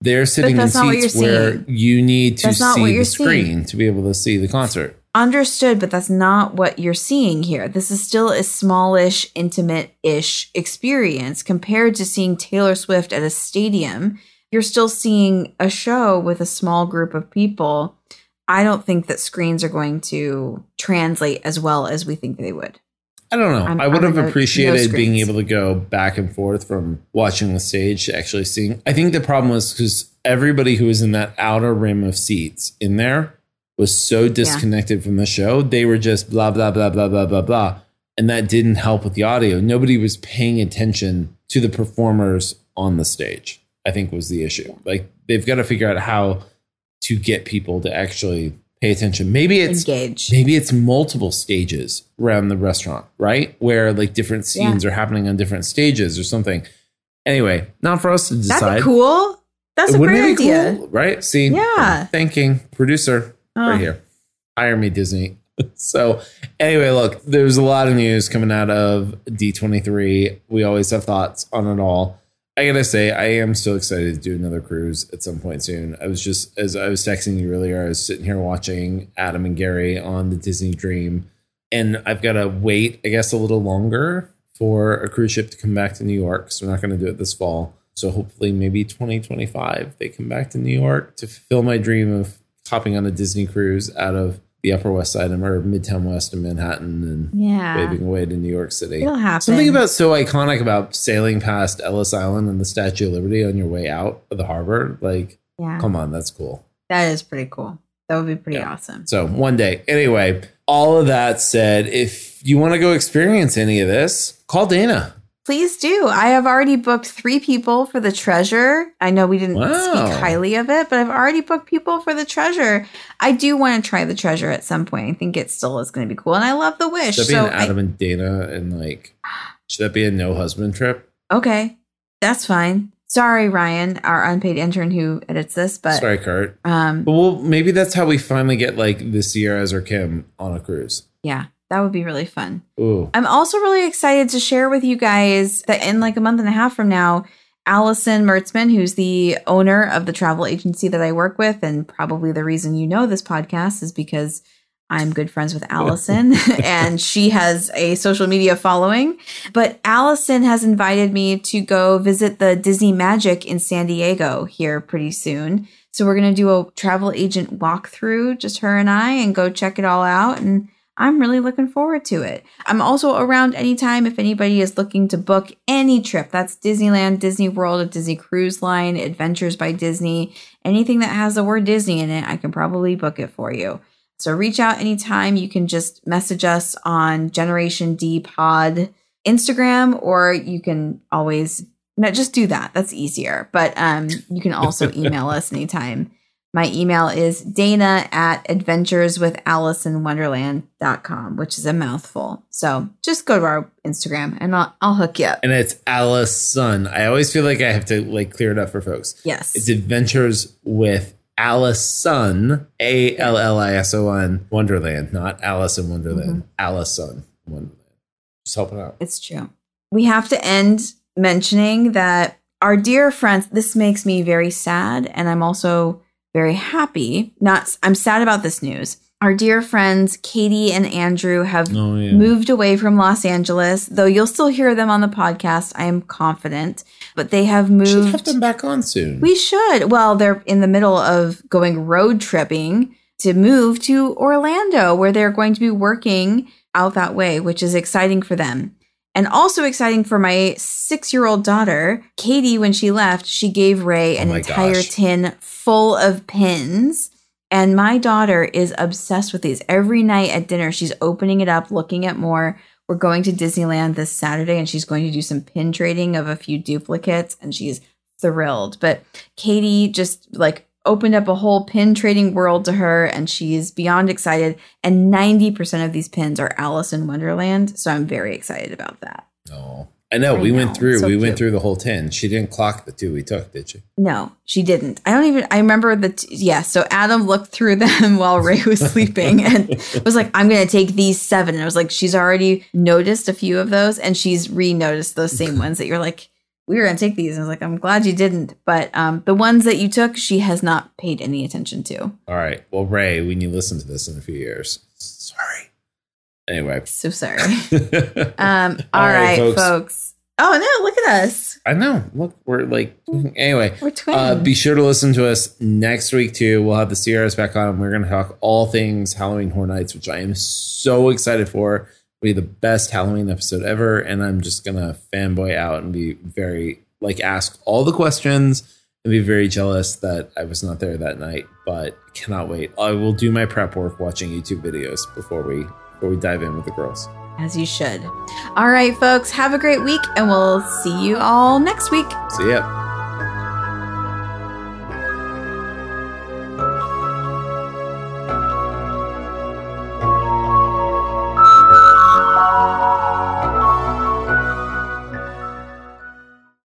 They're sitting in that's not what seats where seeing. you need to That's see the screen seeing. to be able to see the concert. Understood, but that's not what you're seeing here. This is still a smallish, intimate ish experience compared to seeing Taylor Swift at a stadium. You're still seeing a show with a small group of people. I don't think that screens are going to translate as well as we think they would. I don't know. I'm- i would have no- appreciated no being able to go back and forth from watching the stage to actually seeing. I think the problem was because everybody who was in that outer rim of seats in there was so disconnected from the show. They were just blah, blah, blah, blah, blah, blah, blah. And that didn't help with the audio. Nobody was paying attention to the performers on the stage, I think was the issue. Like they've got to figure out how to get people to actually pay attention. Maybe it's Engage. maybe it's multiple stages around the restaurant, right? Where like different scenes are happening on different stages or something. Anyway, not for us to decide. That'd cool. That's a Wouldn't great idea. cool? Right? See, Yeah. thinking producer Oh. right here. Hire me, Disney. so anyway, look, there's a lot of news coming out of D23. We always have thoughts on it all. I gotta say, I am so excited to do another cruise at some point soon. I was just as I was texting you earlier, I was sitting here watching Adam and Gary on the Disney Dream, and I've got to wait, I guess, a little longer for a cruise ship to come back to New York. So we're not going to do it this fall. So hopefully, maybe 2025, they come back to New York to fulfill my dream of hopping on a Disney cruise out of the Upper West Side or Midtown West in Manhattan and Yeah. waving away to New York City. It'll happen. Something about so iconic about sailing past Ellis Island and the Statue of Liberty on your way out of the harbor. Like, yeah. come on, that's cool. That is pretty cool. That would be pretty Yeah. awesome. So one day. Anyway, all of that said, if you want to go experience any of this, call Dana. Please do. I have already booked three people for the treasure. I know we didn't Wow. speak highly of it, but I've already booked people for the treasure. I do want to try the treasure at some point. I think it still is going to be cool. And I love the wish. Should that be So an I- Adam and Dana and like should that be a no husband trip? okay, that's fine. Sorry, Ryan, our unpaid intern who edits this, but Sorry, Kurt. um, But well, maybe that's how we finally get like the Sierras or Kim on a cruise. yeah, That would be really fun. Ooh. I'm also really excited to share with you guys that in like a month and a half from now, Allison Mertzman, who's the owner of the travel agency that I work with, and probably the reason you know this podcast is because I'm good friends with Allison and she has a social media following. But Allison has invited me to go visit the Disney Magic in San Diego here pretty soon. So we're going to do a travel agent walkthrough, just her and I, and go check it all out. And I'm really looking forward to it. I'm also around anytime if anybody is looking to book any trip. That's Disneyland, Disney World, a Disney Cruise Line, Adventures by Disney, anything that has the word Disney in it, I can probably book it for you. So reach out anytime. You can just message us on Generation D Pod Instagram, or you can always no, just do that. That's easier. But um, you can also email us anytime. My email is dana at adventureswithalicinwonderland.com, which is a mouthful. So just go to our Instagram and I'll, I'll hook you up. And it's Allison. I always feel like I have to like clear it up for folks. Yes. It's Adventures with Allison, A L L I S O N, Wonderland, not Alice in Wonderland. Mm-hmm. Allison Wonderland. Just helping out. It's true. We have to end mentioning that our dear friends, this makes me very sad. And I'm also very happy. Not, I'm sad about this news. Our dear friends, Katie and Andrew, have Oh, yeah. moved away from Los Angeles, though you'll still hear them on the podcast. I am confident. But they have We should have moved. them back on soon. We should. Well, they're in the middle of going road tripping to move to Orlando, where they're going to be working out that way, which is exciting for them. And also exciting for my six year old daughter, Katie, when she left, she gave Ray oh an Oh entire gosh. tin full of pins. And my daughter is obsessed with these. Every night at dinner, she's opening it up, looking at more. We're going to Disneyland this Saturday and she's going to do some pin trading of a few duplicates and she's thrilled. But Katie just like opened up a whole pin trading world to her and she's beyond excited. And 90% of these pins are Alice in Wonderland. So I'm very excited about that. No. I know. I we know, went through. so we went through the whole ten. She didn't clock the two we took, did she? No, she didn't. I don't even. I remember the. T- yeah, so Adam looked through them while Ray was sleeping and was like, "I'm going to take these seven. And I was like, "She's already noticed a few of those, and she's re-noticed those same ones that you're like, we were going to take these." And I was like, "I'm glad you didn't." But um, the ones that you took, she has not paid any attention to. All right. Well, Ray, when you listen to this in a few years, sorry. Anyway. So sorry. Um, All all right, right, folks. folks. Oh no! Look at us. I know. Look, we're like anyway. We're twins. Uh, be sure to listen to us next week too. We'll have the Sierras back on. We're going to talk all things Halloween Horror Nights, which I am so excited for. Be the best Halloween episode ever, and I'm just gonna fanboy out and be very like ask all the questions and be very jealous that I was not there that night. But cannot wait. I will do my prep work watching YouTube videos before we before we dive in with the girls. As you should. All right, folks. Have a great week, and we'll see you all next week. See ya.